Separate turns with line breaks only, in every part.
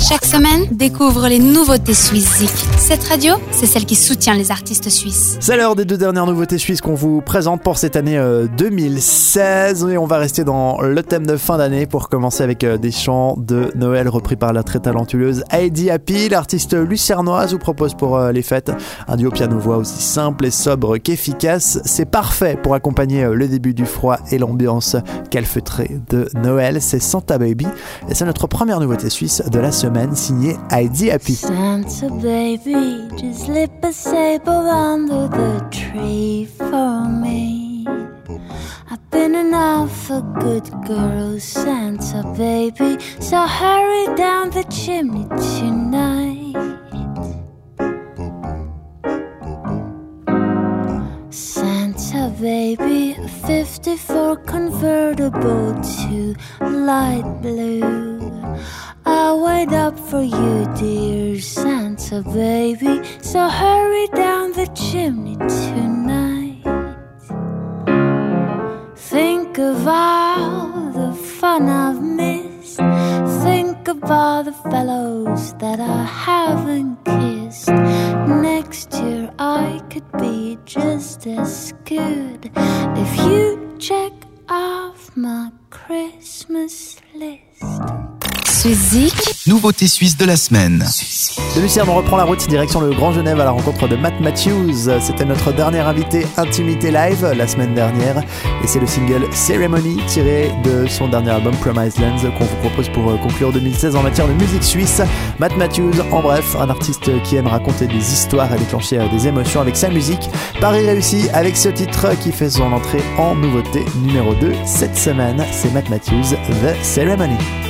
Chaque semaine, découvre les nouveautés suisses Cette radio, c'est celle qui soutient les artistes suisses.
C'est l'heure des deux dernières nouveautés suisses qu'on vous présente pour cette année 2016 et on va rester dans le thème de fin d'année pour commencer avec euh, des chants de Noël repris par la très talentueuse Heidi Happy. L'artiste lucernoise vous propose pour euh, les fêtes un duo piano-voix aussi simple et sobre qu'efficace. C'est parfait pour accompagner euh, le début du froid et l'ambiance calfeutrée de Noël. C'est Santa Baby et c'est notre première nouveauté suisse de la semaine semaine signé Heidi Happy.
I've been an awful good girl, Santa baby. So hurry down the chimney tonight. Santa baby, 54 convertible to light blue. I'll wait up for you, dear Santa baby. So hurry down the chimney tonight. Think of all the fun I've missed. Think of all the fellows that I haven't kissed. Next year I could be just as good if you check off my Christmas list.
Suizik,
Nouveauté suisse de la semaine.
De Lucerne, on reprend la route direction le Grand Genève à la rencontre de Matt Matthews. C'était notre dernier invité Intimité Live la semaine dernière et c'est le single Ceremony tiré de son dernier album Promised Lands qu'on vous propose pour euh, conclure 2016 en matière de musique suisse. Matt Matthews, en bref, un artiste qui aime raconter des histoires et déclencher euh, des émotions avec sa musique. Paris réussi avec ce titre qui fait son entrée en nouveauté numéro 2 cette semaine. C'est Matt Matthews, The Ceremony.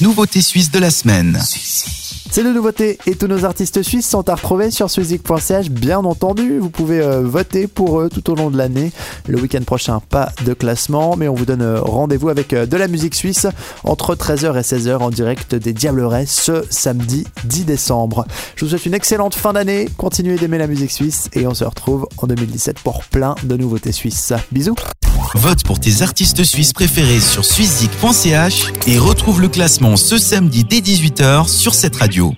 Nouveauté suisse de la semaine.
C'est de nouveautés et tous nos artistes suisses sont à retrouver sur suizik.ch bien entendu. Vous pouvez euh, voter pour eux tout au long de l'année. Le week-end prochain, pas de classement, mais on vous donne euh, rendez-vous avec euh, de la musique suisse entre 13h et 16h en direct des Diablerets ce samedi 10 décembre. Je vous souhaite une excellente fin d'année. Continuez d'aimer la musique suisse et on se retrouve en 2017 pour plein de nouveautés suisses. Bisous.
Vote pour tes artistes suisses préférés sur suizik.ch et retrouve le classement ce samedi dès 18h sur cette radio.